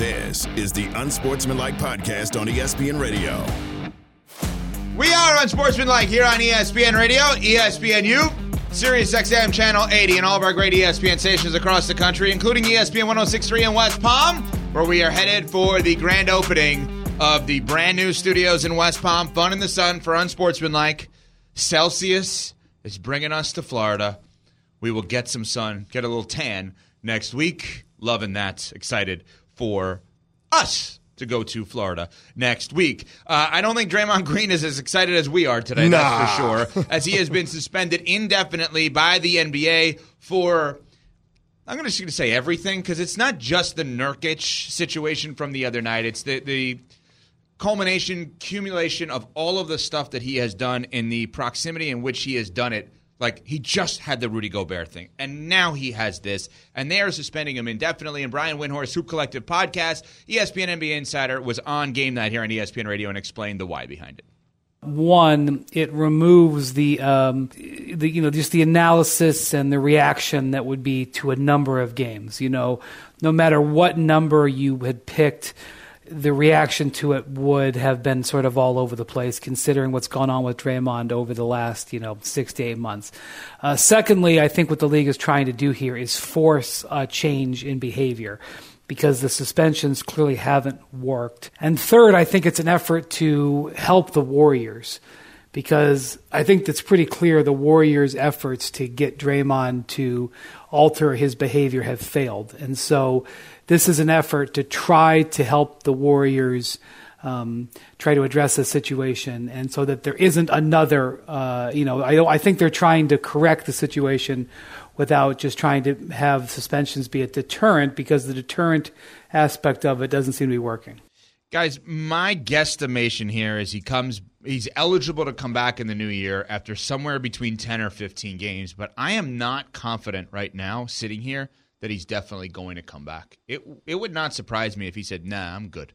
This is the Unsportsmanlike Podcast on ESPN Radio. We are Unsportsmanlike here on ESPN Radio, ESPNU, Sirius XM Channel 80, and all of our great ESPN stations across the country, including ESPN 1063 in West Palm, where we are headed for the grand opening of the brand new studios in West Palm. Fun in the sun for Unsportsmanlike. Celsius is bringing us to Florida. We will get some sun, get a little tan next week. Loving that. Excited for us to go to Florida next week. Uh, I don't think Draymond Green is as excited as we are today, Nah. that's for sure, as he has been suspended indefinitely by the NBA for. I'm going to say everything because it's not just the Nurkic situation from the other night. It's the the culmination, accumulation of all of the stuff that he has done in the proximity in which he has done it. Like he just had the Rudy Gobert thing, and now he has this, and they are suspending him indefinitely. And Brian Windhorst, Hoop Collective podcast, ESPN NBA Insider, was on Game Night here on ESPN Radio and explained the why behind it. One, it removes the, um, the you know just the analysis and the reaction that would be to a number of games. You know, no matter what number you had picked, the reaction to it would have been sort of all over the place, considering what's gone on with Draymond over the last you know six to eight months. Uh, secondly, I think what the league is trying to do here is force a change in behavior because the suspensions clearly haven't worked. And third, I think it's an effort to help the Warriors because I think it's pretty clear the Warriors' efforts to get Draymond to alter his behavior have failed. And so this is an effort to try to help the Warriors um, try to address the situation and so that there isn't another, uh, you know, I, I think they're trying to correct the situation without just trying to have suspensions be a deterrent because the deterrent aspect of it doesn't seem to be working. Guys, my guesstimation here is he comes he's eligible to come back in the new year after somewhere between 10 or 15 games, but I am not confident right now sitting here that he's definitely going to come back. It it would not surprise me if he said, "Nah, I'm good."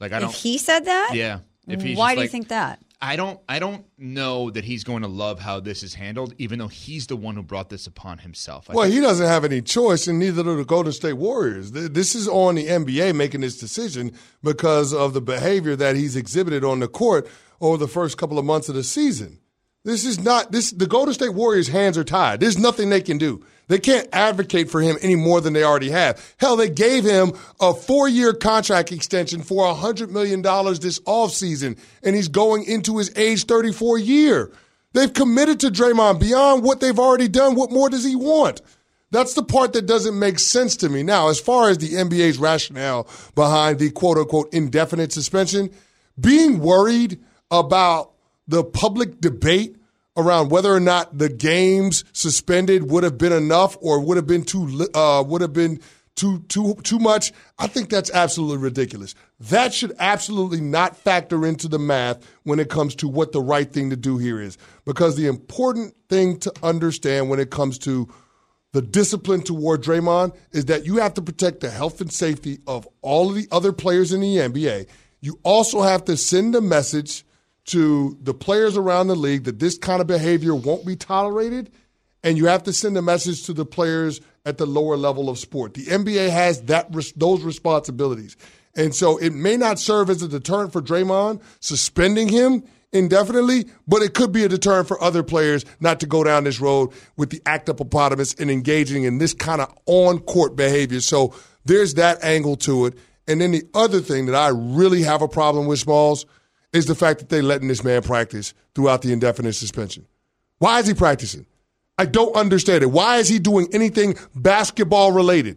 Like I don't If he said that, Yeah. If he's why just do you think that? I don't I don't know that he's going to love how this is handled even though he's the one who brought this upon himself. I Well, think- he doesn't have any choice, and neither do the Golden State Warriors. This is on the NBA making this decision because of the behavior that he's exhibited on the court over the first couple of months of the season. This is not this. The Golden State Warriors' hands are tied. There's nothing they can do. They can't advocate for him any more than they already have. Hell, they gave him a four-year contract extension for $100 million this offseason, and he's going into his age 34 year. They've committed to Draymond beyond what they've already done. What more does he want? That's the part that doesn't make sense to me. Now, as far as the NBA's rationale behind the quote unquote indefinite suspension, being worried about the public debate around whether or not the games suspended would have been enough or would have been too uh, would have been too too too much. I think that's absolutely ridiculous. That should absolutely not factor into the math when it comes to what the right thing to do here is, because the important thing to understand when it comes to the discipline toward Draymond is that you have to protect the health and safety of all of the other players in the NBA. You also have to send a message to the players around the league that this kind of behavior won't be tolerated. And you have to send a message to the players at the lower level of sport. The NBA has that those responsibilities. And so it may not serve as a deterrent for Draymond suspending him indefinitely, but it could be a deterrent for other players not to go down this road with the act of hippopotamus and engaging in this kind of on court behavior. So there's that angle to it. And then the other thing that I really have a problem with, Smalls, is the fact that they're letting this man practice throughout the indefinite suspension. Why is he practicing? I don't understand it. Why is he doing anything basketball related?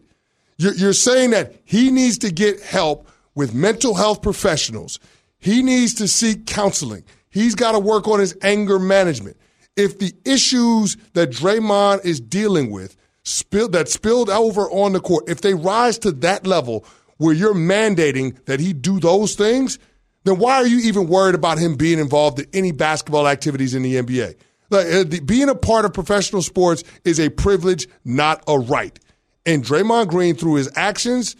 You're, you're saying that he needs to get help with mental health professionals. He needs to seek counseling. He's got to work on his anger management. If the issues that Draymond is dealing with spill, that spilled over on the court, if they rise to that level where you're mandating that he do those things, then why are you even worried about him being involved in any basketball activities in the NBA? Like, uh, being a part of professional sports is a privilege, not a right. And Draymond Green, through his actions,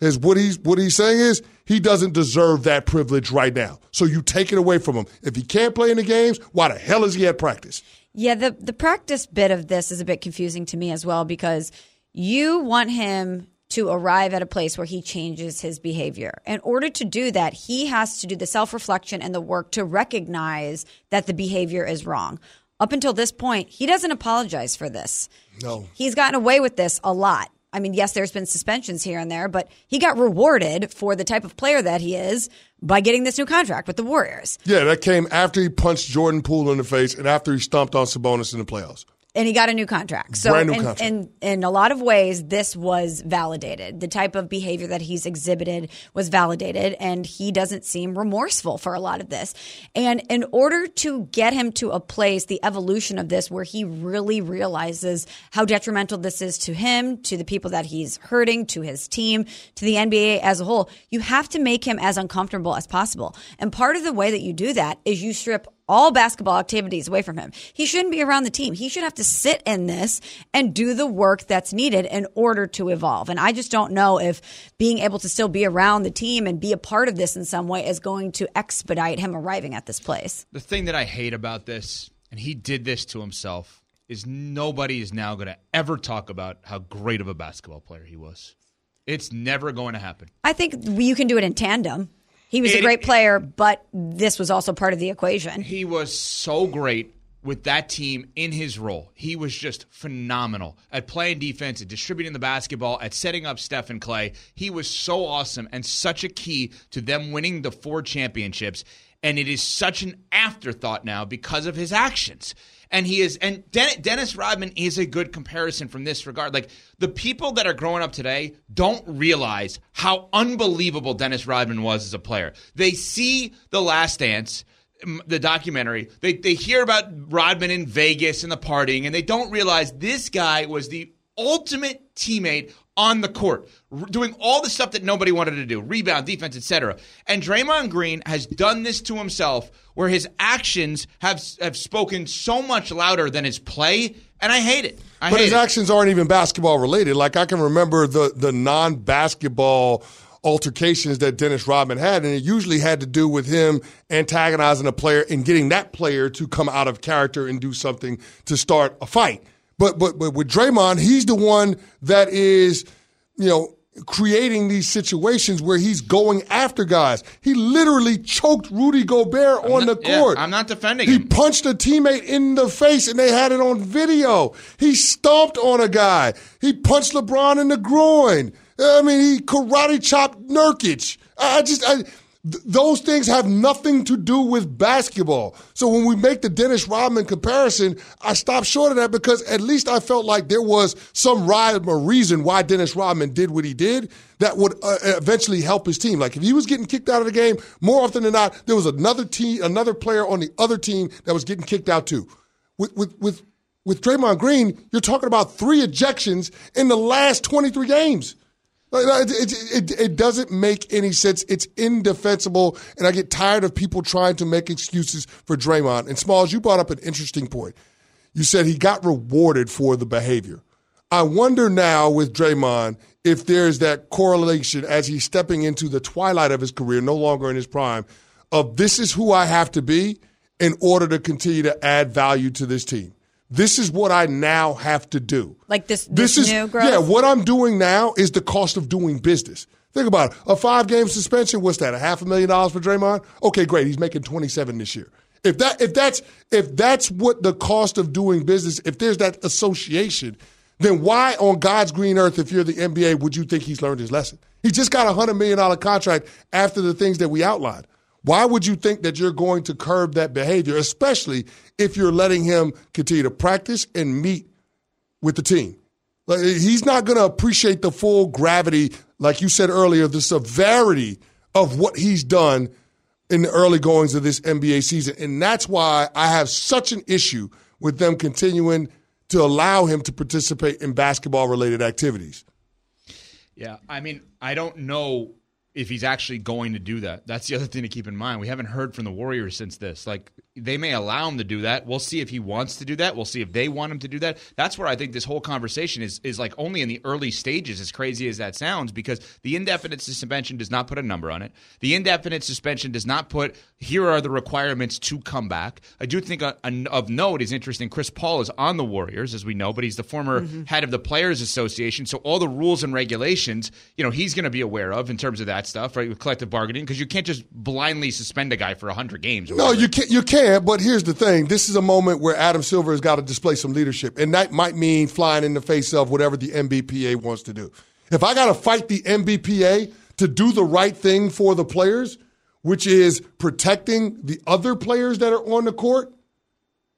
is what he's what he's saying is he doesn't deserve that privilege right now. So you take it away from him. If he can't play in the games, why the hell is he at practice? Yeah, the the practice bit of this is a bit confusing to me as well because you want him to arrive at a place where he changes his behavior. In order to do that, he has to do the self reflection and the work to recognize that the behavior is wrong. Up until this point, he doesn't apologize for this. No. He's gotten away with this a lot. I mean, yes, there's been suspensions here and there, but he got rewarded for the type of player that he is by getting this new contract with the Warriors. Yeah, that came after he punched Jordan Poole in the face and after he stomped on Sabonis in the playoffs and he got a new contract. So, Brand new in, contract. in in a lot of ways, this was validated. The type of behavior that he's exhibited was validated, and he doesn't seem remorseful for a lot of this. And in order to get him to a place, the evolution of this, where he really realizes how detrimental this is to him, to the people that he's hurting, to his team, to the NBA as a whole, you have to make him as uncomfortable as possible. And part of the way that you do that is you strip all basketball activities away from him. He shouldn't be around the team. He should have to sit in this and do the work that's needed in order to evolve. And I just don't know if being able to still be around the team and be a part of this in some way is going to expedite him arriving at this place. The thing that I hate about this, and he did this to himself, is nobody is now going to ever talk about how great of a basketball player he was. It's never going to happen. I think you can do it in tandem. He was a great player, but this was also part of the equation. He was so great with that team in his role. He was just phenomenal at playing defense, at distributing the basketball, at setting up Steph and Clay. He was so awesome and such a key to them winning the four championships. And it is such an afterthought now because of his actions. And he is, and Den- Dennis Rodman is a good comparison from this regard. Like the people that are growing up today don't realize how unbelievable Dennis Rodman was as a player. They see The Last Dance the documentary. They they hear about Rodman in Vegas and the partying, and they don't realize this guy was the ultimate teammate on the court, doing all the stuff that nobody wanted to do, rebound, defense, etc. And Draymond Green has done this to himself, where his actions have have spoken so much louder than his play, and I hate it. I But hate his it. actions aren't even basketball related. Like I can remember the the non basketball altercations that Dennis Rodman had, and it usually had to do with him antagonizing a player and getting that player to come out of character and do something to start a fight. But but but with Draymond, he's the one that is, you know, creating these situations where he's going after guys. He literally choked Rudy Gobert on not- the yeah, court. I'm not defending he him. punched a teammate in the face and they had it on video. He stomped on a guy. He punched LeBron in the groin. I mean, he karate chopped Nurkic. I I just, I, th- those things have nothing to do with basketball. So when we make the Dennis Rodman comparison, I stopped short of that because at least I felt like there was some rhyme or reason why Dennis Rodman did what he did that would uh, eventually help his team. Like if he was getting kicked out of the game, more often than not, there was another team, another player on the other team that was getting kicked out too. With with with with Draymond Green, you're talking about three ejections in the last 23 games. It, it, it doesn't make any sense. It's indefensible, and I get tired of people trying to make excuses for Draymond. And Smalls, you brought up an interesting point. You said he got rewarded for the behavior. I wonder now with Draymond if there's that correlation as he's stepping into the twilight of his career, no longer in his prime, of this is who I have to be in order to continue to add value to this team. This is what I now have to do. Like this- this is new growth? yeah. What I'm doing now is the cost of doing business. Think about it. A five game suspension. What's that? A half a million dollars for Draymond? Okay, great. He's making 27 this year. If that if that's if that's what the cost of doing business, if there's that association, then why on God's green earth, if you're the NBA, would you think he's learned his lesson? He just got a hundred million dollar contract after the things that we outlined. Why would you think that you're going to curb that behavior, especially if you're letting him continue to practice and meet with the team? Like, he's not going to appreciate the full gravity, like you said earlier, the severity of what he's done in the early goings of this NBA season. And that's why I have such an issue with them continuing to allow him to participate in basketball related activities. Yeah, I mean, I don't know if he's actually going to do that. That's the other thing to keep in mind. We haven't heard from the Warriors since this. Like they may allow him to do that. We'll see if he wants to do that. We'll see if they want him to do that. That's where I think this whole conversation is is like only in the early stages as crazy as that sounds because the indefinite suspension does not put a number on it. The indefinite suspension does not put here are the requirements to come back. I do think a, a, of note is interesting Chris Paul is on the Warriors as we know, but he's the former mm-hmm. head of the Players Association, so all the rules and regulations, you know, he's going to be aware of in terms of that stuff, right? With collective bargaining because you can't just blindly suspend a guy for 100 games. No, you can't you can't can, but here's the thing. This is a moment where Adam Silver has got to display some leadership. And that might mean flying in the face of whatever the NBPA wants to do. If I got to fight the NBPA to do the right thing for the players, which is protecting the other players that are on the court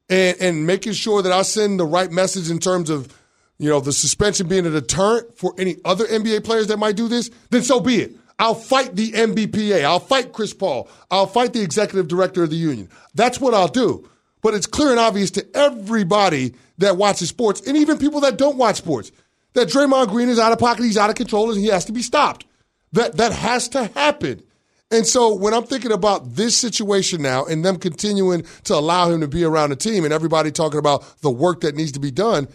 and, and making sure that I send the right message in terms of, you know, the suspension being a deterrent for any other NBA players that might do this, then so be it. I'll fight the NBPA. I'll fight Chris Paul. I'll fight the executive director of the union. That's what I'll do. But it's clear and obvious to everybody that watches sports, and even people that don't watch sports, that Draymond Green is out of pocket, he's out of control, and he has to be stopped. That that has to happen. And so when I'm thinking about this situation now and them continuing to allow him to be around the team and everybody talking about the work that needs to be done,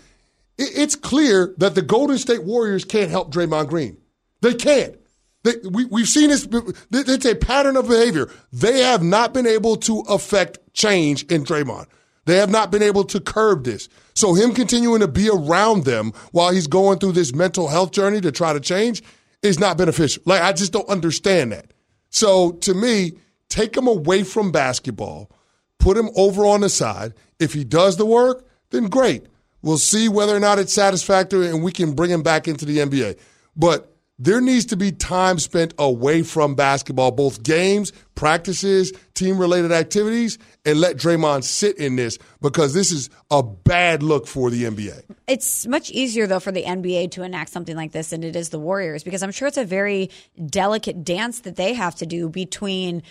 it's clear that the Golden State Warriors can't help Draymond Green. They can't. They, we, we've seen this. It's a pattern of behavior. They have not been able to affect change in Draymond. They have not been able to curb this. So him continuing to be around them while he's going through this mental health journey to try to change is not beneficial. Like I just don't understand that. So to me, take him away from basketball, put him over on the side. If he does the work, then great. We'll see whether or not it's satisfactory and we can bring him back into the NBA. But there needs to be time spent away from basketball, both games, practices, team related activities, and let Draymond sit in this because this is a bad look for the NBA. It's much easier, though, for the NBA to enact something like this than it is the Warriors because I'm sure it's a very delicate dance that they have to do between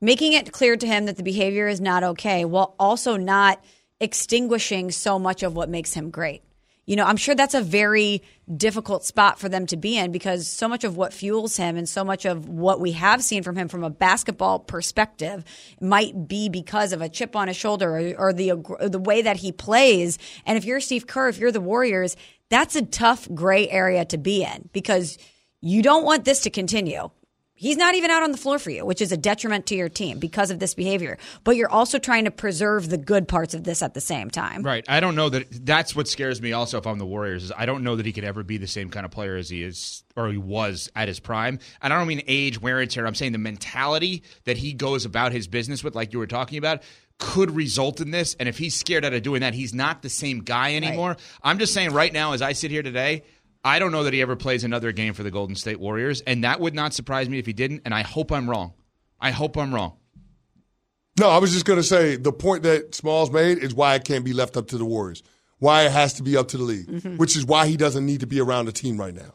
making it clear to him that the behavior is not okay while also not extinguishing so much of what makes him great. You know, I'm sure that's a very difficult spot for them to be in because so much of what fuels him and so much of what we have seen from him from a basketball perspective might be because of a chip on his shoulder or, or the or the way that he plays. And if you're Steve Kerr, if you're the Warriors, that's a tough gray area to be in because you don't want this to continue. He's not even out on the floor for you, which is a detriment to your team because of this behavior. But you're also trying to preserve the good parts of this at the same time. Right. I don't know that that's what scares me also if I'm the Warriors is I don't know that he could ever be the same kind of player as he is or he was at his prime. And I don't mean age, wear and tear. I'm saying the mentality that he goes about his business with, like you were talking about, could result in this. And if he's scared out of doing that, he's not the same guy anymore. Right. I'm just saying right now, as I sit here today, I don't know that he ever plays another game for the Golden State Warriors, and that would not surprise me if he didn't. And I hope I'm wrong. I hope I'm wrong. No, I was just going to say the point that Smalls made is why it can't be left up to the Warriors, why it has to be up to the league, mm-hmm. which is why he doesn't need to be around the team right now.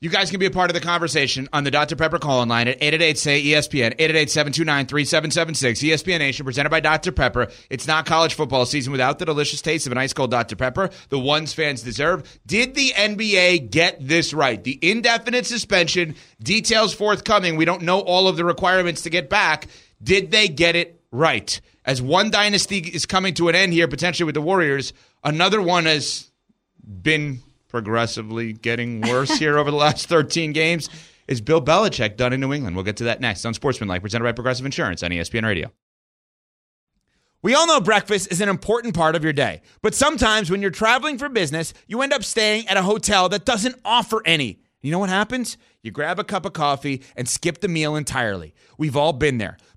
You guys can be a part of the conversation on the Dr. Pepper call in line at 888-SAY-ESPN, 888-729-3776. ESPN Nation, presented by Dr. Pepper. It's not college football season without the delicious taste of an ice cold Dr. Pepper, the ones fans deserve. Did the NBA get this right? The indefinite suspension, details forthcoming. We don't know all of the requirements to get back. Did they get it right? As one dynasty is coming to an end here, potentially with the Warriors, another one has been progressively getting worse here over the last 13 games. Is Bill Belichick done in New England? We'll get to that next on Sportsmanlike, presented by Progressive Insurance on ESPN Radio. We all know breakfast is an important part of your day, but sometimes when you're traveling for business, you end up staying at a hotel that doesn't offer any. You know what happens? You grab a cup of coffee and skip the meal entirely. We've all been there.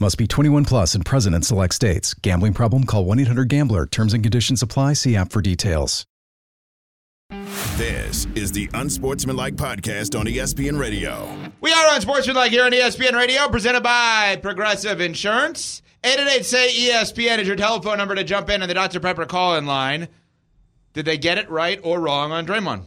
Must be 21 plus and present in select states. Gambling problem? Call 1 800 GAMBLER. Terms and conditions apply. See app for details. This is the Unsportsmanlike Podcast on ESPN Radio. We are Unsportsmanlike here on ESPN Radio, presented by Progressive Insurance. 888 say ESPN is your telephone number to jump in on the Dr. Pepper call in line. Did they get it right or wrong on Draymond?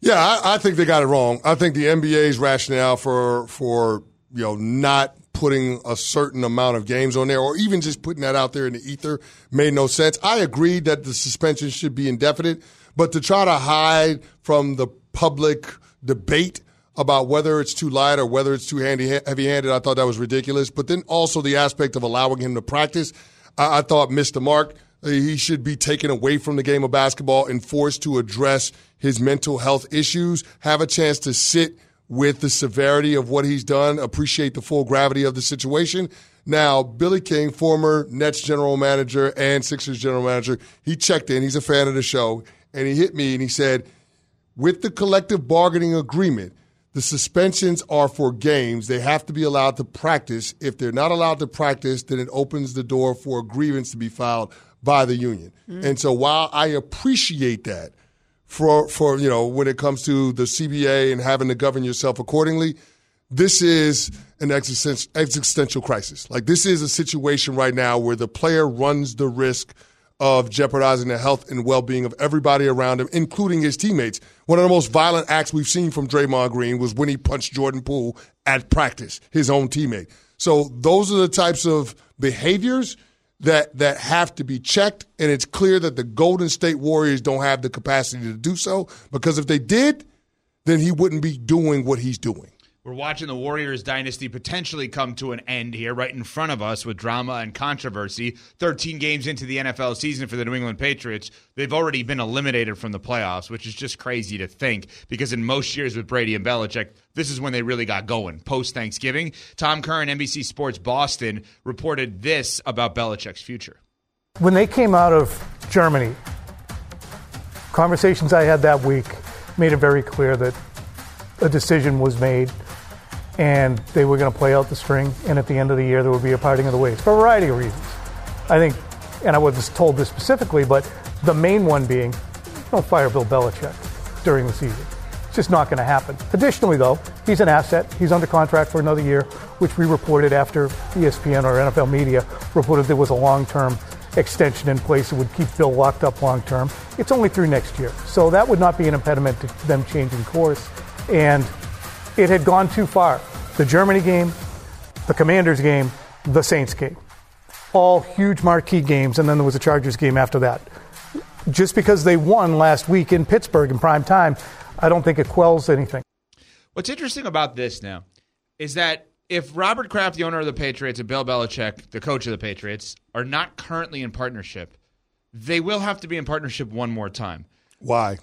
Yeah, I, I think they got it wrong. I think the NBA's rationale for for you know not putting a certain amount of games on there, or even just putting that out there in the ether, made no sense. I agreed that the suspension should be indefinite, but to try to hide from the public debate about whether it's too light or whether it's too handy, heavy-handed, I thought that was ridiculous. But then also the aspect of allowing him to practice, I, I thought missed the mark. Uh, he should be taken away from the game of basketball and forced to address his mental health issues, have a chance to sit – with the severity of what he's done, appreciate the full gravity of the situation. Now, Billy King, former Nets general manager and Sixers general manager, he checked in. He's a fan of the show. And he hit me and he said, with the collective bargaining agreement, the suspensions are for games. They have to be allowed to practice. If they're not allowed to practice, then it opens the door for a grievance to be filed by the union. Mm-hmm. And so while I appreciate that, for for you know when it comes to the CBA and having to govern yourself accordingly. This is an existential crisis. Like this is a situation right now where the player runs the risk of jeopardizing the health and well-being of everybody around him, including his teammates. One of the most violent acts we've seen from Draymond Green was when he punched Jordan Poole at practice, his own teammate. So those are the types of behaviors – that that have to be checked, and it's clear that the Golden State Warriors don't have the capacity to do so because if they did, then he wouldn't be doing what he's doing. We're watching the Warriors dynasty potentially come to an end here, right in front of us, with drama and controversy. 13 games into the NFL season for the New England Patriots, they've already been eliminated from the playoffs, which is just crazy to think because in most years with Brady and Belichick, this is when they really got going post Thanksgiving. Tom Curran, NBC Sports Boston, reported this about Belichick's future. When they came out of Germany, conversations I had that week made it very clear that a decision was made and they were going to play out the string, and at the end of the year, there would be a parting of the ways for a variety of reasons. I think, and I was told this specifically, but the main one being don't fire Bill Belichick during the season. It's just not going to happen. Additionally, though, he's an asset. He's under contract for another year, which we reported after ESPN or NFL media reported there was a long term extension in place that would keep Bill locked up long term. It's only through next year. So that would not be an impediment to them changing course. And it had gone too far the Germany game, the Commanders game, the Saints game. All huge marquee games, and then there was a Chargers game after that. Just because they won last week in Pittsburgh in prime time, I don't think it quells anything. What's interesting about this now is that if Robert Kraft, the owner of the Patriots, and Bill Belichick, the coach of the Patriots, are not currently in partnership, they will have to be in partnership one more time. Why?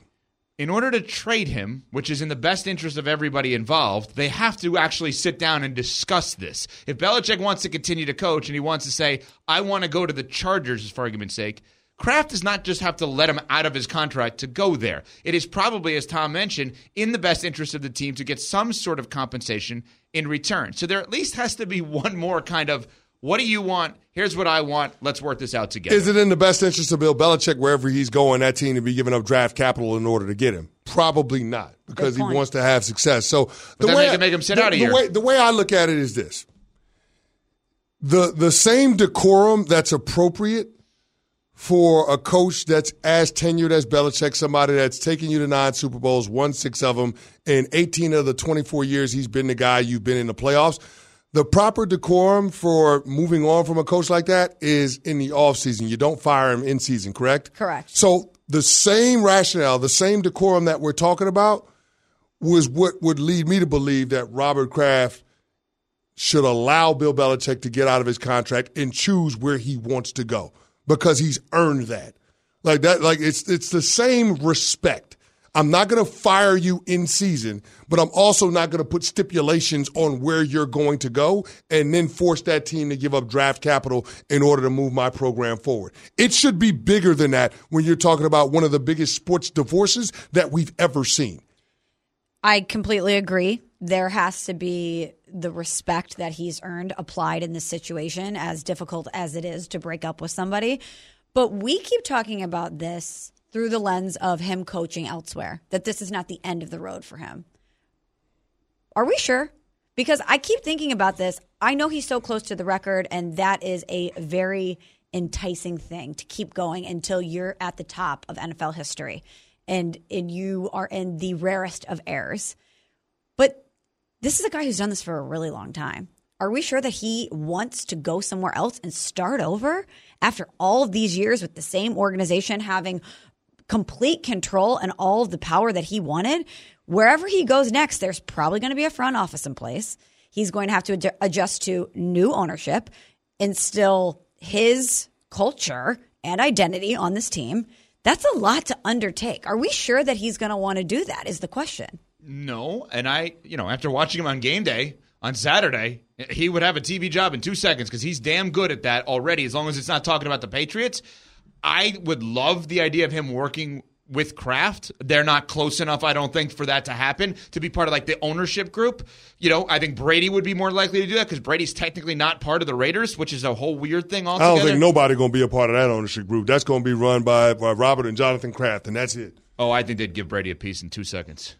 In order to trade him, which is in the best interest of everybody involved, they have to actually sit down and discuss this. If Belichick wants to continue to coach and he wants to say, I want to go to the Chargers, for argument's sake, Kraft does not just have to let him out of his contract to go there. It is probably, as Tom mentioned, in the best interest of the team to get some sort of compensation in return. So there at least has to be one more kind of what do you want? Here's what I want. Let's work this out together. Is it in the best interest of Bill Belichick, wherever he's going, that team to be giving up draft capital in order to get him? Probably not, because he wants to have success. So the way I, make him sit the, out of the here. Way, the way I look at it is this: the the same decorum that's appropriate for a coach that's as tenured as Belichick, somebody that's taken you to nine Super Bowls, won six of them, in 18 of the 24 years he's been the guy you've been in the playoffs the proper decorum for moving on from a coach like that is in the offseason. You don't fire him in season, correct? Correct. So the same rationale, the same decorum that we're talking about was what would lead me to believe that Robert Kraft should allow Bill Belichick to get out of his contract and choose where he wants to go. because he's earned that. Like that, like it's it's the same respect. I'm not going to fire you in season, but I'm also not going to put stipulations on where you're going to go and then force that team to give up draft capital in order to move my program forward. It should be bigger than that when you're talking about one of the biggest sports divorces that we've ever seen. I completely agree. There has to be the respect that he's earned applied in this situation, as difficult as it is to break up with somebody. But we keep talking about this through the lens of him coaching elsewhere, that this is not the end of the road for him. Are we sure? Because I keep thinking about this. I know he's so close to the record, and that is a very enticing thing to keep going until you're at the top of NFL history and and you are in the rarest of errors. But this is a guy who's done this for a really long time. Are we sure that he wants to go somewhere else and start over after all of these years with the same organization having complete control and all of the power that he wanted? Wherever he goes next, there's probably going to be a front office in place. He's going to have to ad- adjust to new ownership, instill his culture and identity on this team. That's a lot to undertake. Are we sure that he's going to want to do that? Is the question. No, and I, you know, after watching him on game day on Saturday, he would have a TV job in two seconds because he's damn good at that already. As long as it's not talking about the Patriots, I would love the idea of him working with Kraft. They're not close enough, I don't think, for that to happen to be part of like the ownership group. You know, I think Brady would be more likely to do that because Brady's technically not part of the Raiders, which is a whole weird thing altogether. I don't think nobody going to be a part of that ownership group. That's going to be run by, by Robert and Jonathan Kraft, and that's it. Oh, I think they'd give Brady a piece in two seconds.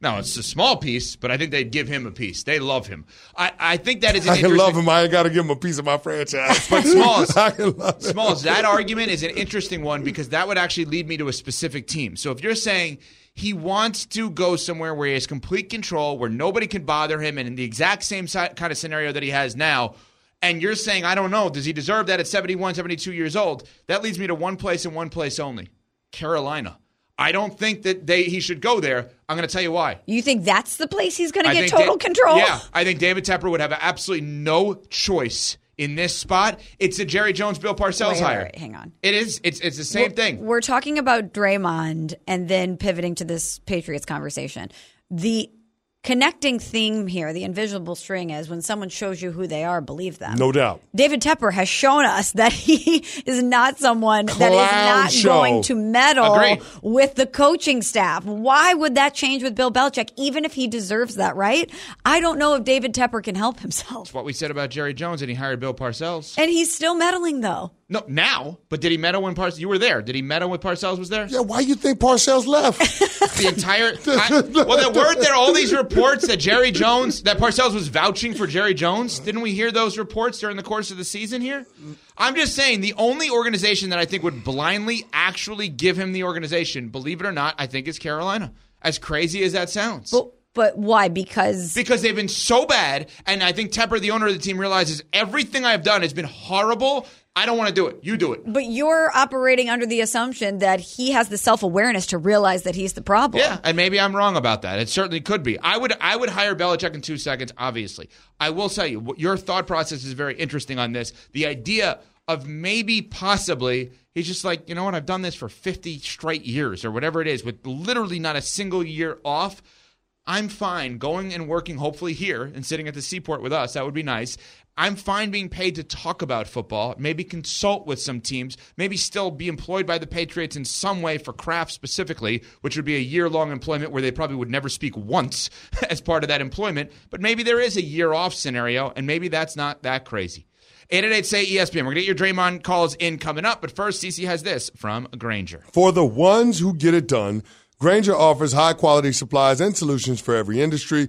No, it's a small piece, but I think they'd give him a piece. They love him. I, I think that is. An I can love him. I ain't got to give him a piece of my franchise. but Smalls, Smalls, that argument is an interesting one because that would actually lead me to a specific team. So if you're saying he wants to go somewhere where he has complete control, where nobody can bother him, and in the exact same kind of scenario that he has now, and you're saying, I don't know, does he deserve that at 71, 72 years old? That leads me to one place and one place only Carolina. I don't think that they he should go there. I'm going to tell you why. You think that's the place he's going to get total da- control? Yeah, I think David Tepper would have absolutely no choice in this spot. It's a Jerry Jones, Bill Parcells wait, hire. Wait, wait, hang on. It is. It's it's the same we're, thing. We're talking about Draymond and then pivoting to this Patriots conversation. The connecting theme here, the invisible string is when someone shows you who they are, believe them. No doubt. David Tepper has shown us that he is not someone Clown that is not show. going to meddle Agreed. with the coaching staff. Why would that change with Bill Belichick, even if he deserves that, right? I don't know if David Tepper can help himself. That's what we said about Jerry Jones, and he hired Bill Parcells. And he's still meddling, though. No, now, but did he meddle when Parcells? You were there. Did he meddle when Parcells was there? Yeah, why do you think Parcells left? The entire. I, well, there weren't there all these reports that Jerry Jones, that Parcells was vouching for Jerry Jones. Didn't we hear those reports during the course of the season here? I'm just saying the only organization that I think would blindly actually give him the organization, believe it or not, I think is Carolina. As crazy as that sounds. But, but why? Because because they've been so bad, and I think Tepper, the owner of the team, realizes everything I've done has been horrible. I don't want to do it. You do it. But you're operating under the assumption that he has the self awareness to realize that he's the problem. Yeah, and maybe I'm wrong about that. It certainly could be. I would I would hire Belichick in two seconds. Obviously, I will tell you your thought process is very interesting on this. The idea of maybe possibly he's just like you know what I've done this for 50 straight years or whatever it is with literally not a single year off. I'm fine going and working, hopefully here and sitting at the seaport with us. That would be nice. I'm fine being paid to talk about football, maybe consult with some teams, maybe still be employed by the Patriots in some way for Kraft specifically, which would be a year long employment where they probably would never speak once as part of that employment. But maybe there is a year off scenario, and maybe that's not that crazy. 888 say ESPN. We're going to get your Draymond calls in coming up, but first, CC has this from Grainger. For the ones who get it done, Grainger offers high quality supplies and solutions for every industry,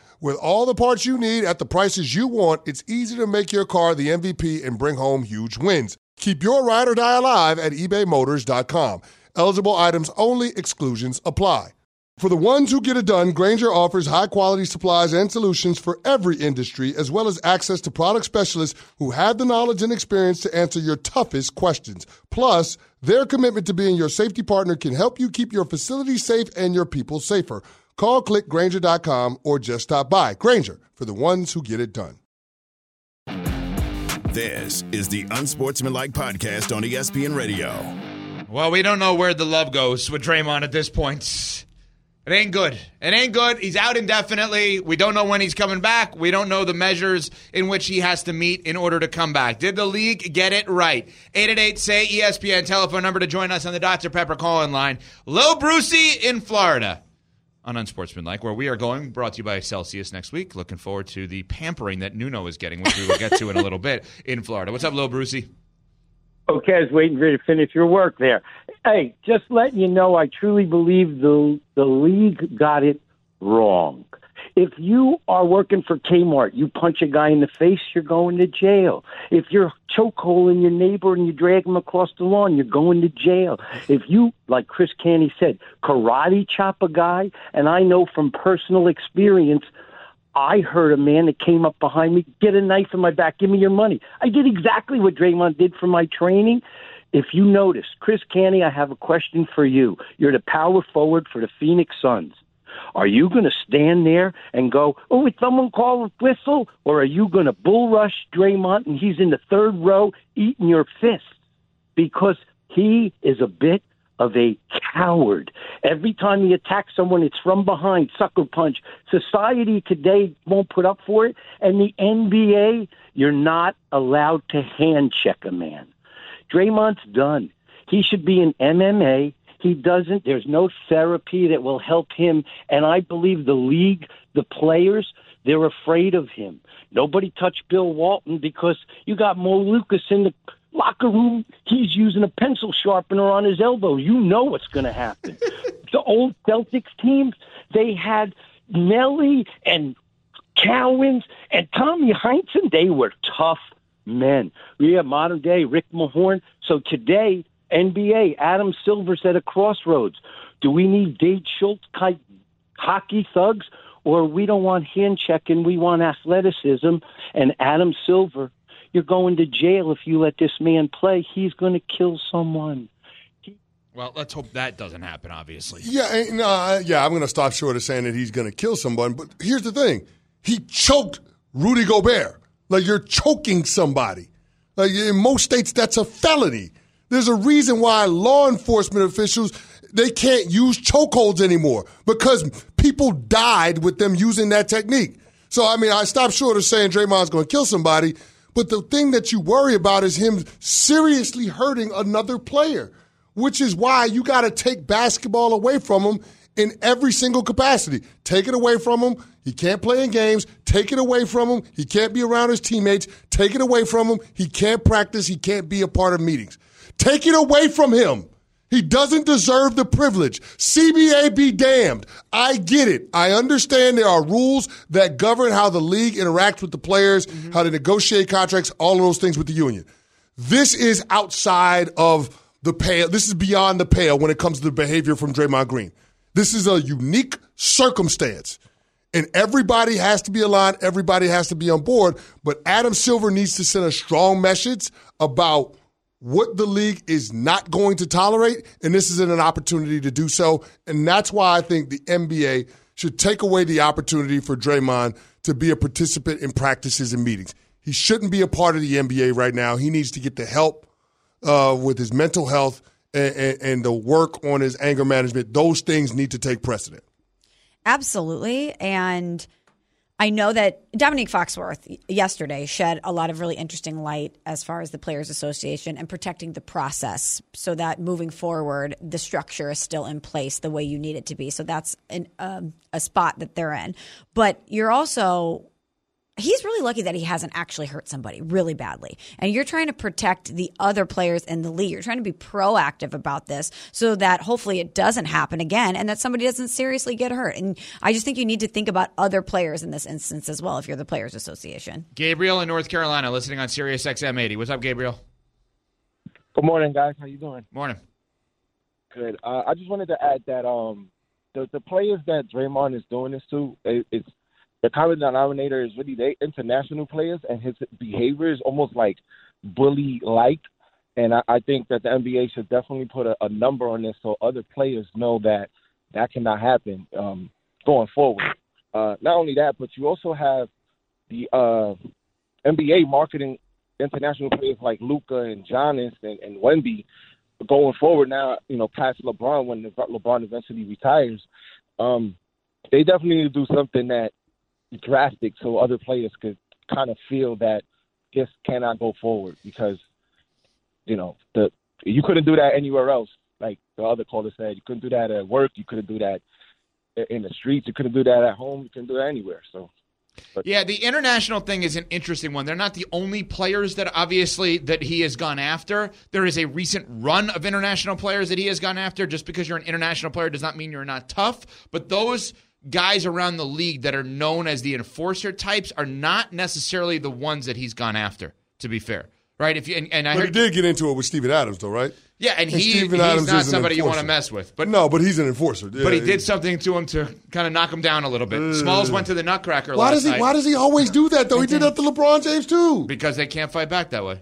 With all the parts you need at the prices you want, it's easy to make your car the MVP and bring home huge wins. Keep your ride or die alive at ebaymotors.com. Eligible items only, exclusions apply. For the ones who get it done, Grainger offers high quality supplies and solutions for every industry, as well as access to product specialists who have the knowledge and experience to answer your toughest questions. Plus, their commitment to being your safety partner can help you keep your facility safe and your people safer. Call clickgrainger.com or just stop by. Grainger for the ones who get it done. This is the Unsportsmanlike Podcast on ESPN Radio. Well, we don't know where the love goes with Draymond at this point. It ain't good. It ain't good. He's out indefinitely. We don't know when he's coming back. We don't know the measures in which he has to meet in order to come back. Did the league get it right? 888 say ESPN telephone number to join us on the Dr. Pepper call in line. Lil Brucey in Florida on Unsportsmanlike, where we are going, brought to you by Celsius next week. Looking forward to the pampering that Nuno is getting, which we will get to in a little bit in Florida. What's up, Lil Brucey? Okay, I was waiting for you to finish your work there. Hey, just letting you know, I truly believe the the league got it wrong. If you are working for Kmart, you punch a guy in the face, you're going to jail. If you're chokeholding your neighbor and you drag him across the lawn, you're going to jail. If you, like Chris Canty said, karate chop a guy, and I know from personal experience, I heard a man that came up behind me, get a knife in my back, give me your money. I did exactly what Draymond did for my training. If you notice, Chris Canty, I have a question for you. You're the power forward for the Phoenix Suns. Are you going to stand there and go, oh, would someone call a whistle? Or are you going to bull rush Draymond and he's in the third row eating your fist? Because he is a bit of a coward. Every time he attacks someone, it's from behind, sucker punch. Society today won't put up for it. And the NBA, you're not allowed to hand check a man. Draymond's done. He should be in MMA. He doesn't. There's no therapy that will help him. And I believe the league, the players, they're afraid of him. Nobody touched Bill Walton because you got Mo Lucas in the locker room. He's using a pencil sharpener on his elbow. You know what's going to happen. the old Celtics teams, they had Nellie and Cowens and Tommy Heinsohn. They were tough men. We have modern day Rick Mahorn. So today, NBA, Adam Silver's at a crossroads. Do we need Dave Schultz type hockey thugs, or we don't want hand checking? We want athleticism. And Adam Silver, you're going to jail if you let this man play. He's going to kill someone. Well, let's hope that doesn't happen. Obviously, Yeah, eh, no, yeah. I'm going to stop short of saying that he's going to kill someone. But here's the thing: he choked Rudy Gobert. Like you're choking somebody. Like in most states, that's a felony. There's a reason why law enforcement officials they can't use chokeholds anymore because people died with them using that technique. So I mean, I stop short of saying Draymond's going to kill somebody, but the thing that you worry about is him seriously hurting another player, which is why you got to take basketball away from him in every single capacity. Take it away from him. He can't play in games. Take it away from him. He can't be around his teammates. Take it away from him. He can't practice. He can't be a part of meetings. Take it away from him. He doesn't deserve the privilege. CBA be damned. I get it. I understand there are rules that govern how the league interacts with the players, mm-hmm. how to negotiate contracts, all of those things with the union. This is outside of the pale. This is beyond the pale when it comes to the behavior from Draymond Green. This is a unique circumstance. And everybody has to be aligned, everybody has to be on board. But Adam Silver needs to send a strong message about what the league is not going to tolerate. And this is an opportunity to do so. And that's why I think the NBA should take away the opportunity for Draymond to be a participant in practices and meetings. He shouldn't be a part of the NBA right now. He needs to get the help uh, with his mental health and, and, and the work on his anger management. Those things need to take precedent. Absolutely. And I know that Dominique Foxworth yesterday shed a lot of really interesting light as far as the Players Association and protecting the process so that moving forward, the structure is still in place the way you need it to be. So that's an, um, a spot that they're in. But you're also he's really lucky that he hasn't actually hurt somebody really badly. And you're trying to protect the other players in the league. You're trying to be proactive about this so that hopefully it doesn't happen again and that somebody doesn't seriously get hurt. And I just think you need to think about other players in this instance as well if you're the Players Association. Gabriel in North Carolina listening on Sirius XM 80. What's up, Gabriel? Good morning, guys. How you doing? Morning. Good. Uh, I just wanted to add that um, the the players that Draymond is doing this to, it, it's the common denominator is really they international players, and his behavior is almost like bully like. And I, I think that the NBA should definitely put a, a number on this so other players know that that cannot happen um, going forward. Uh, not only that, but you also have the uh, NBA marketing international players like Luka and Giannis and, and going forward now, you know, past LeBron when LeBron eventually retires. Um, they definitely need to do something that drastic so other players could kind of feel that this cannot go forward because you know the you couldn't do that anywhere else. Like the other caller said, you couldn't do that at work. You couldn't do that in the streets. You couldn't do that at home. You couldn't do that anywhere. So. But, yeah, the international thing is an interesting one. They're not the only players that obviously that he has gone after. There is a recent run of international players that he has gone after. Just because you're an international player does not mean you're not tough. But those guys around the league that are known as the enforcer types are not necessarily the ones that he's gone after. To be fair, right? If you and, and I but heard, he did get into it with Steven Adams, though, right? Yeah, and, And he Steven he's Adams not somebody you want to mess with. But no, but he's an enforcer. but he did something to him to kind of knock him down a little bit. Uh, Smalls went to the Nutcracker Why last does he? night Why does he always do that though? He did that to LeBron James too. because they can't fight back that way.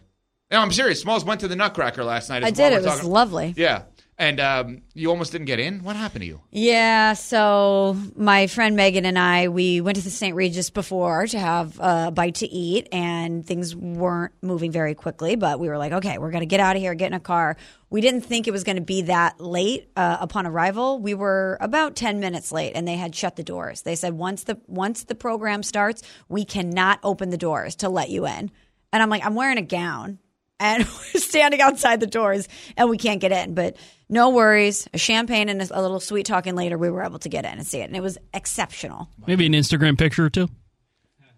No, I'm serious. Smalls went to the Nutcracker last night. I did. We're It was talking- lovely. Yeah, and um, you almost didn't get in. What happened to you? Yeah, so my friend Megan and I, we went to the St. Regis before to have a bite to eat, and things weren't moving very quickly. But we were like, okay, we're going to get out of here, get in a car. We didn't think it was going to be that late uh, upon arrival. We were about ten minutes late, and they had shut the doors. They said once the once the program starts, we cannot open the doors to let you in. And I'm like, I'm wearing a gown and we're standing outside the doors and we can't get in. But no worries, a champagne and a little sweet talking later, we were able to get in and see it, and it was exceptional. Maybe an Instagram picture or two.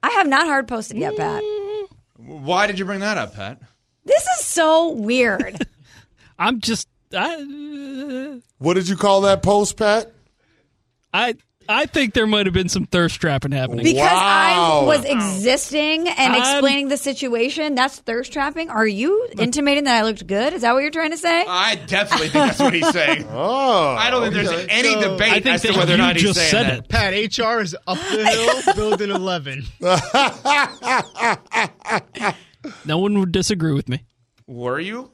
I have not hard posted yet, Pat. Why did you bring that up, Pat? This is so weird. I'm just I uh, What did you call that post, Pat? I I think there might have been some thirst trapping happening. Because Wow. I was existing and I'm- explaining the situation. That's thirst trapping. Are you intimating that I looked good? Is that what you're trying to say? I definitely think that's what he's saying. Oh, I don't think there's Okay, any so- debate as to whether or you not he's saying said that. it. Pat, HR is up the hill, building 11. No one would disagree with me. Were you?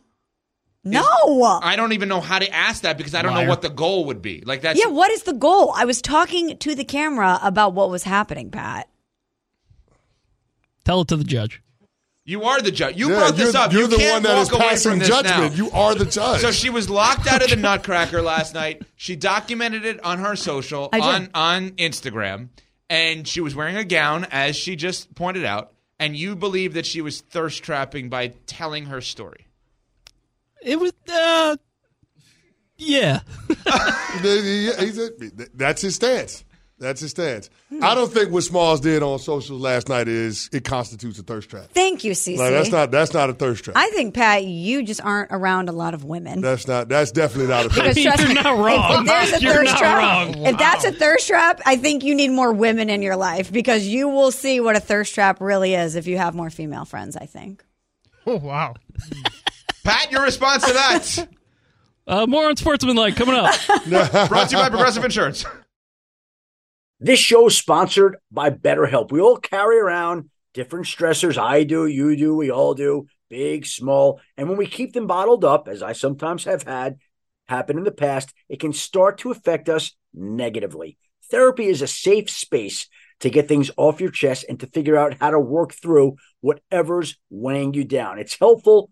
No. I don't even know how to ask that because I don't Liar. know what the goal would be. Like that's yeah, what is the goal? I was talking to the camera about what was happening, Pat. Tell it to the judge. you are the judge. You Yeah, brought this up. You're you the can't one that is walk away passing judgment. now. You are the judge. So she was locked out of the Nutcracker last night. She documented it on her social I did. on on Instagram, and she was wearing a gown, as she just pointed out. And you believe that she was thirst trapping by telling her story. It was uh yeah. He's a- that's his stance. That's his stance. I don't think what Smalls did on social last night is it constitutes a thirst trap. Thank you, Cece. Like that's not that's not a thirst trap. I think Pat, you just aren't around a lot of women. that's not that's definitely not a thirst trap. you're not wrong. If, there's a You're thirst not trap, wrong. if that's a thirst trap, I think you need more women in your life because you will see what a thirst trap really is if you have more female friends. I think. Oh, wow. Pat, your response to that Uh, more on sportsmanlike coming up. brought to you by Progressive Insurance. This show is sponsored by BetterHelp. We all carry around different stressors. I do, you do, we all do, big, small. And when we keep them bottled up, as I sometimes have had happen in the past, it can start to affect us negatively. Therapy is a safe space to get things off your chest and to figure out how to work through whatever's weighing you down. It's helpful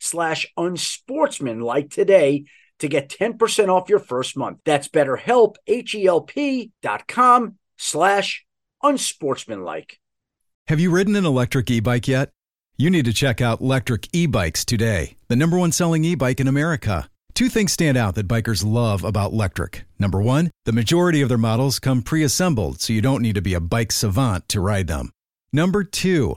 slash unsportsmanlike today to get 10% off your first month. That's betterhelp, H-E-L-P dot com slash unsportsmanlike. Have you ridden an electric e bike yet? You need to check out Lectric E Bikes today, the number one selling e bike in America. Two things stand out that bikers love about Lectric. Number one, the majority of their models come pre assembled, so you don't need to be a bike savant to ride them. Number two,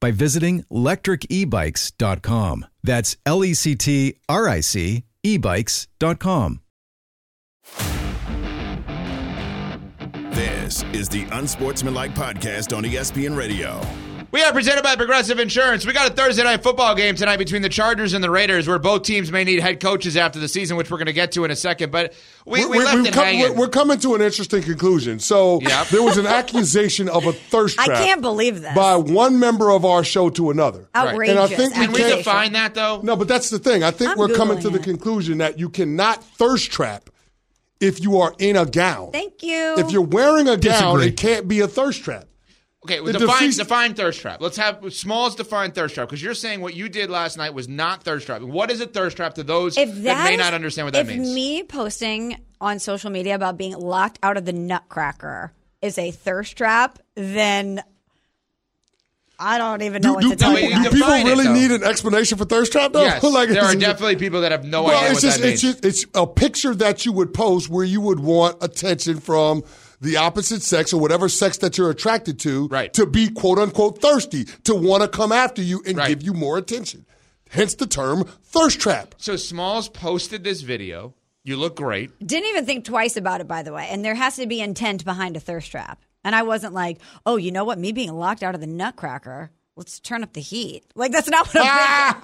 by visiting lectricebikes.com. That's L E C T R I C ebikes.com. This is the Unsportsmanlike Podcast on ESPN Radio. We are presented by Progressive Insurance. We got a Thursday night football game tonight between the Chargers and the Raiders, where both teams may need head coaches after the season, which we're going to get to in a second. But we, we We're- left we've it come- hanging. we're, we're coming to an interesting conclusion. So Yep. there was an accusation of a thirst trap. I can't believe this. by one member of our show to another. Outrageous. And I think we Can we define that though? No, but that's the thing. I think I'm we're coming Googling to the conclusion that you cannot thirst trap if you are in a gown. Thank you. If you're wearing a gown, Disagree. it can't be a thirst trap. Okay, well, define defeats- define thirst trap. Let's have Smalls define thirst trap because you're saying what you did last night was not thirst trap. What is a thirst trap to those if that, that may is- not understand what that if means? me posting on social media about being locked out of the Nutcracker is a thirst trap, then I don't even know Do, what to do, tell you. you do people define it, really need an explanation for thirst trap though? yes, Like, there are definitely people that have no Well, idea it's what just, that means. just it's a picture that you would post where you would want attention from the opposite sex or whatever sex that you're attracted to, Right. to be quote unquote thirsty, to want to come after you and Right. give you more attention. Hence the term thirst trap. so Smalls posted this video. You look great. Didn't even think twice about it, by the way. And there has to be intent behind a thirst trap. And I wasn't like, oh, you know what? Me being locked out of the Nutcracker. Let's turn up the heat. Like that's not what I'm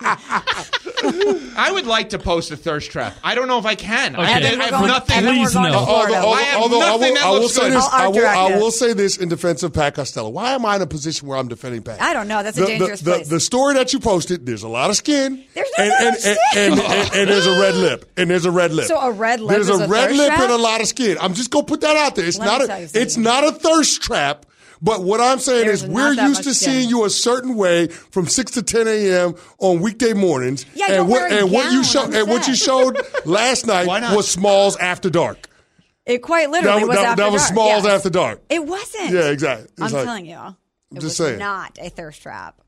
thinking. I would like to post a thirst trap. I don't know if I can. I, Okay. have- I have going- nothing. and then we're Please going to no. Florida. Although, I have although I nothing will, that I will looks say good. this, I'll I art will, I direct it. will say this in defense of Pat Costello. Why am I in a position where I'm defending Pat? I don't know. That's a the, dangerous the, the, place. the story that you posted, there's a lot of skin. There's not and, that and, much and, skin. and, and- and there's a red lip. And there's a red lip. So a red lip There's is a, a red thirst lip trap? and a lot of skin. I'm just gonna put that out there. It's Let not a it's not a thirst trap. But what I'm saying There's is we're used to seeing you a certain way from six to ten a.m. on weekday mornings. Yeah, and what and what you showed and what you showed last night was Smalls after dark. it quite literally That, was that, after that was dark, Smalls yes. after dark. It wasn't. Yeah, exactly. It's I'm like- telling you, it just was saying. not a thirst trap.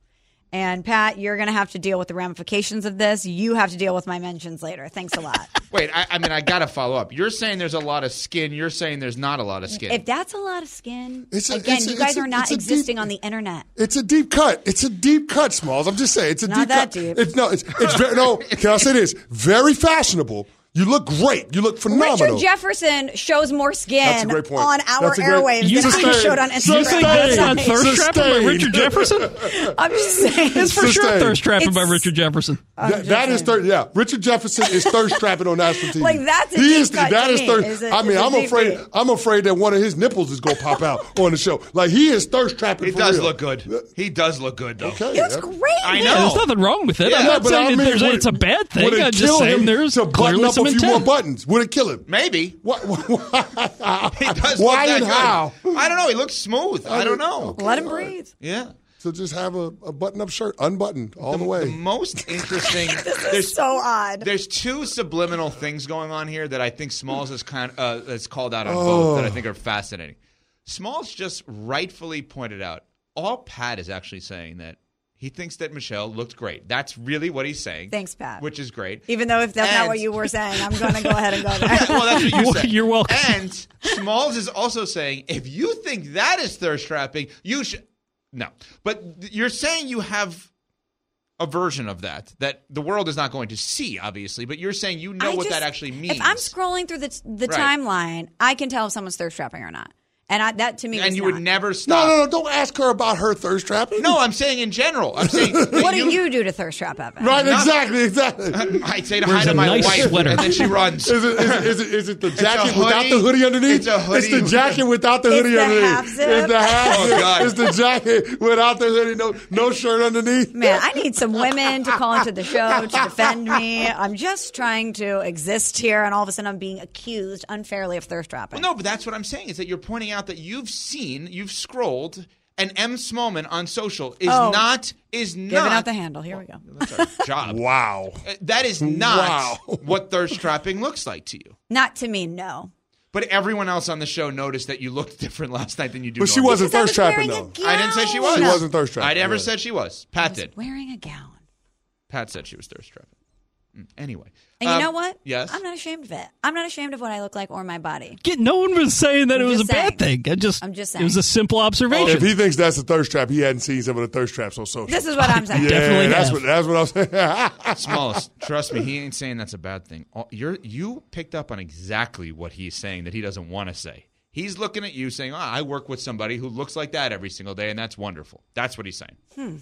And Pat, you're going to have to deal with the ramifications of this. You have to deal with my mentions later. Thanks a lot. Wait, I, I mean, I got to follow up. You're saying there's a lot of skin. You're saying there's not a lot of skin. if that's a lot of skin, It's a- again, it's a- you guys it's a- are not it's a deep- existing on the internet. It's a deep cut. It's a deep cut, Smalls. I'm just saying. It's a Not deep that cut. deep. It's no. It's it's very, no. Can I say this? Very fashionable. You look great. You look phenomenal. Richard Jefferson shows more That's a skin great point. on our That's a great- airwaves You than I think- showed on You Instagram. think that's not Sustained. thirst trapping by Richard Jefferson? I'm just saying. It's for sure Sustained. thirst trapping by Richard Jefferson. That- that is thirst. Yeah, Richard Jefferson is thirst trapping on national TV. Like, that's a he deep is. cut That to is me. thirst. Is it- I mean, I'm afraid. deep? I'm afraid that one of his nipples is gonna pop out on the show. Like he is thirst trapping. he does real. look good. He does look good, though. Okay, He looks yeah. great. I know. There's nothing wrong with it. Yeah, I'm not but saying I that mean, it's a bad thing. I'm just saying there's to button clearly up some a few more buttons? Would it kill him? Maybe. What, why He does why look that and good. how? I don't know. He looks smooth. I don't know. Let him breathe. Yeah. So just have a, a button-up shirt, unbuttoned all the, way. The most interesting. This there's is so odd. There's two subliminal things going on here that I think Smalls has kind uh, has called out on Oh. both that I think are fascinating. Smalls just rightfully pointed out all Pat is actually saying that he thinks that Michelle looked great. That's really what he's saying. Thanks, Pat. Which is great. Even though if that's not what you were saying, I'm going to go ahead and go there. well, that's what you said. You're welcome. And Smalls is also saying if you think that is thirst trapping, you should. No, but you're saying you have a version of that that the world is not going to see, obviously, but you're saying you know I what just- that actually means. If I'm scrolling through the the Right. timeline, I can tell if someone's thirst trapping or not. And I, that to me, and was you not. would never No, stop. no, no! Don't ask her about her thirst trapping. No, I'm saying in general. I'm saying that What do you do to thirst trap Evan? Right, Not- exactly, exactly. I'd say to Wears hi to my nice wife, sweater. and then she runs. Is it, is, it, is, it, is it the jacket a without the hoodie. hoodie underneath? It's a hoodie. It's the jacket without the It's hoodie the underneath. half zip. It's the half Oh, zip. God. It's the jacket without the hoodie. No, no shirt underneath. Man, I need some women to call into the show to defend me. I'm just trying to exist here, and all of a sudden I'm being accused unfairly of thirst trapping. Well, no, but that's what I'm saying is that you're pointing out that you've seen, you've scrolled, and M. Smallmon on social is Oh. not is Giving not out the handle. Here we go. That's our job. Wow. Uh, That is not Wow. what thirst trapping looks like to you. Not to me, no. But everyone else on the show noticed that you looked different last night than you do. But she normally. wasn't Because thirst was trapping though. I didn't say she was. She wasn't thirst trapping. I never Right. said she was. Pat did. Wearing a gown. Pat said she was thirst trapping. Mm, Anyway. And you Um, know what? Yes. I'm not ashamed of it. I'm not ashamed of what I look like or my body. Get- no one was saying that I'm it was a just bad thing. I just, I'm just saying. it was a simple observation. If he thinks that's a thirst trap, he hadn't seen some of the thirst traps on social. This is what I'm saying. yeah, definitely that's have. what that's what I'm saying. Smalls, trust me, he ain't saying that's a bad thing. You're you picked up on exactly what he's saying that he doesn't want to say. He's looking at you saying, oh, "I work with somebody who looks like that every single day, and that's wonderful." That's what he's saying. Hmm.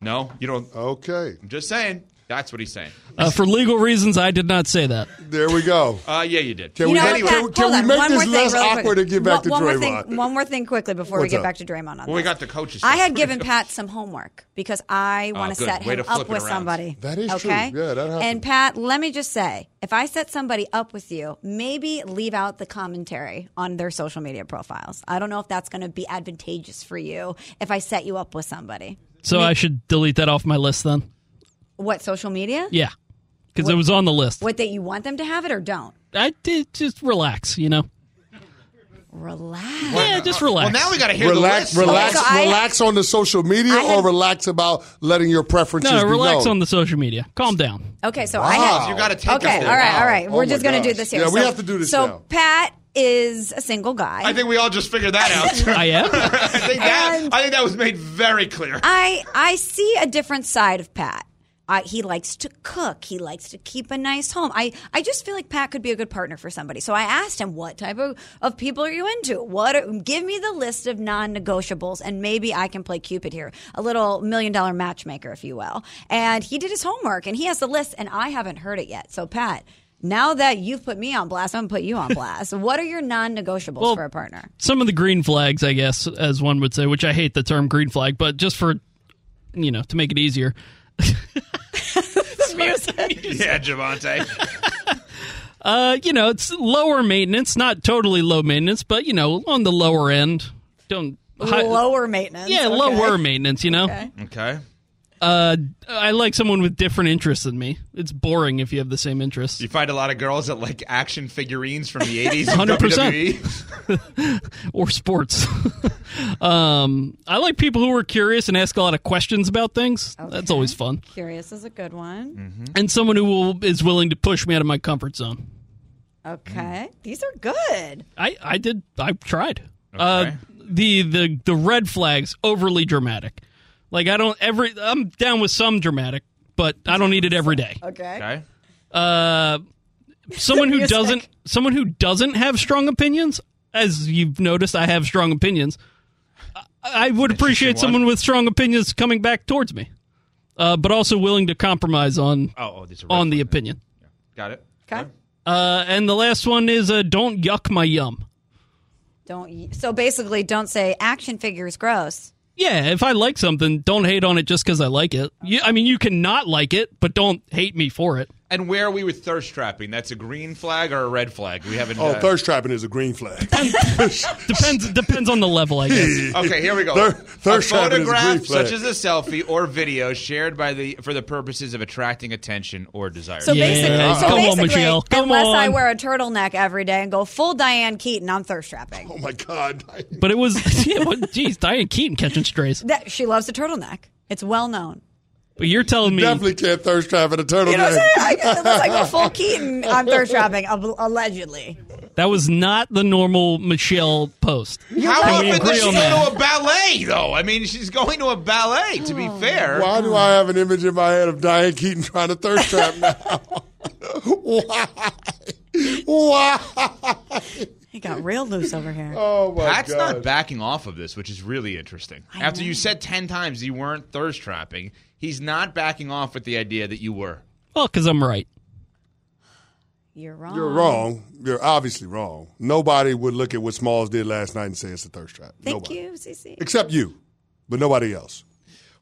No, you don't. okay, I'm just saying. That's what he's saying. Uh, for legal reasons, I did not say that. there we go. Uh, yeah, you did. Can You we, know make, what, can, Pat? can Hold we on. make one more this thing less really quick. awkward and get back one, to one More Draymond? thing, one more thing quickly before we What's get up? back to Draymond on Well, we this. got the coaches. I had given Pat some homework because I want to good. set Way him to flip up it with around. somebody. That is true. okay? Yeah, that happens. And Pat, let me just say, if I set somebody up with you, maybe leave out the commentary on their social media profiles. I don't know if that's going to be advantageous for you if I set you up with somebody. So I should delete that off my list then? What social media? Yeah. Because it was on the list. What that you want them to have it or don't? I did just relax, you know? Relax. Yeah, just relax. Well, now we got to hear relax, the list. relax, Okay, so I- relax on the social media, I had- or relax about letting your preferences No, be relax known? on the social media. Calm down. Okay, so I have You got to take Okay, us all there. right, all Wow. right. We're Oh just my going to do gosh. this here. Yeah, we So- have to do this So now. Pat is a single guy. I think we all just figured that out. I am? I think that And- I think that was made very clear. I I see a different side of Pat. I, he likes to cook. He likes to keep a nice home. I, I just feel like Pat could be a good partner for somebody. So I asked him, "What type of, of people are you into? What are, give me the list of non-negotiables, and maybe I can play Cupid here, a little million dollar matchmaker, if you will." And he did his homework, and he has the list, and I haven't heard it yet. So Pat, now that you've put me on blast, I'm gonna put you on blast. what are your non-negotiables Well, for a partner? Some of the green flags, I guess, as one would say, which I hate the term green flag, but just for, you know, to make it easier. yeah, Javante. Uh, you know, it's lower maintenance, not totally low maintenance, but you know, on the lower end. Don't hi- Lower maintenance. yeah, okay. lower maintenance. You know, Okay. Okay. Uh, I like someone with different interests than me. It's boring if you have the same interests. You find a lot of girls that like action figurines from the 80s. 100%. Or sports. um, I like people who are curious and ask a lot of questions about things. That's always fun. Curious is a good one. Mm-hmm. And someone who will, is willing to push me out of my comfort zone. Okay, these are good. I, I did. I tried. Uh, the the the red flags overly dramatic. Like I don't every. I'm down with some dramatic, but I don't need it every day. Okay. Okay. Uh, someone who doesn't someone who doesn't have strong opinions. As you've noticed, I have strong opinions. I, I would appreciate someone with strong opinions coming back towards me, uh, but also willing to compromise on Oh, oh these are on the flags. opinion. Got it. Okay. Uh, and the last one is uh, don't yuck my yum. Don't. y- So basically, don't say action figures gross. Yeah, if I like something, don't hate on it just because I like it. I mean, you can not like it, but don't hate me for it. And where are we with thirst trapping? That's a green flag or a red flag? We haven't. Oh, uh, thirst trapping is a green flag. Depends depends on the level, I guess. Okay, here we go. Thir- thirst a trapping is a photograph, green flag. such as a selfie or video, shared by the for the purposes of attracting attention or desire. So Yeah. basically, so Come on, basically, Michelle. Come unless I wear a turtleneck every day and go full Diane Keaton, I'm thirst trapping. Oh my God! But it was, yeah, what, geez, Diane Keaton catching strays. That she loves a turtleneck. It's well known. But you're telling me, Definitely can't thirst trap in a turtleneck. You know what I'm saying? I, unless I go full Keaton, I'm thirst trapping, allegedly. That was not the normal Michelle post. How Can we often agree does she go to a ballet, though? I mean, she's going to a ballet, to be oh. fair. Why do I have an image in my head of Diane Keaton trying to thirst trap now? Why? Why? He got real loose over here. Oh my Pat's god! not backing off of this, which is really interesting. After you said 10 times you weren't thirst trapping, he's not backing off with the idea that you were. Well, because I'm right. You're wrong. You're wrong. You're obviously wrong. Nobody would look at what Smalls did last night and say it's a thirst trap. Thank nobody. you, CC. Except you, but nobody else.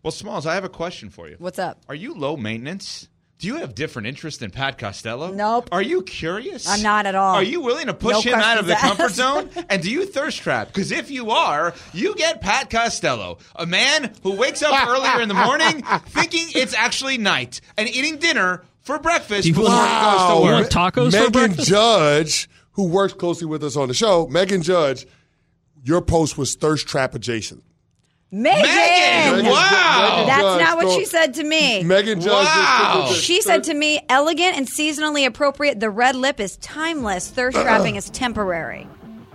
Well, Smalls, I have a question for you. What's up? Are you low maintenance? Do you have different interests than Pat Costello? Nope. Are you curious? I'm not at all. Are you willing to push No him out of the questions comfort zone? And do you thirst trap? Because if you are, you get Pat Costello, a man who wakes up earlier in the morning thinking it's actually night and eating dinner for breakfast Do you before want- he goes to You work. want tacos for Megan breakfast? Judge, who works closely with us on the show, Megan Judge, your post was thirst trap adjacent. Megan! Megan, wow. That's not what she said to me. Megan Judge. Wow. took it to She said to me, elegant and seasonally appropriate. The red lip is timeless. Thirst trapping is temporary.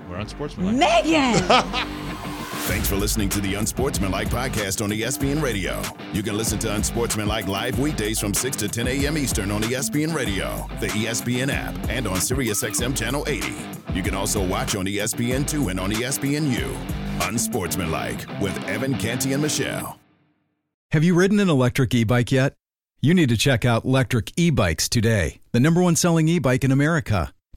We're on Sportsman. Megan! Thanks for listening to the Unsportsmanlike podcast on ESPN Radio. You can listen to Unsportsmanlike live weekdays from 6 to 10 a.m. Eastern on ESPN Radio, the ESPN app, and on SiriusXM Channel 80. You can also watch on E ESPN2 and on ESPNU. Unsportsmanlike with Evan Canty and Michelle. Have you ridden an electric e bike yet? You need to check out Lectric E Bikes today, the number one selling e bike in America.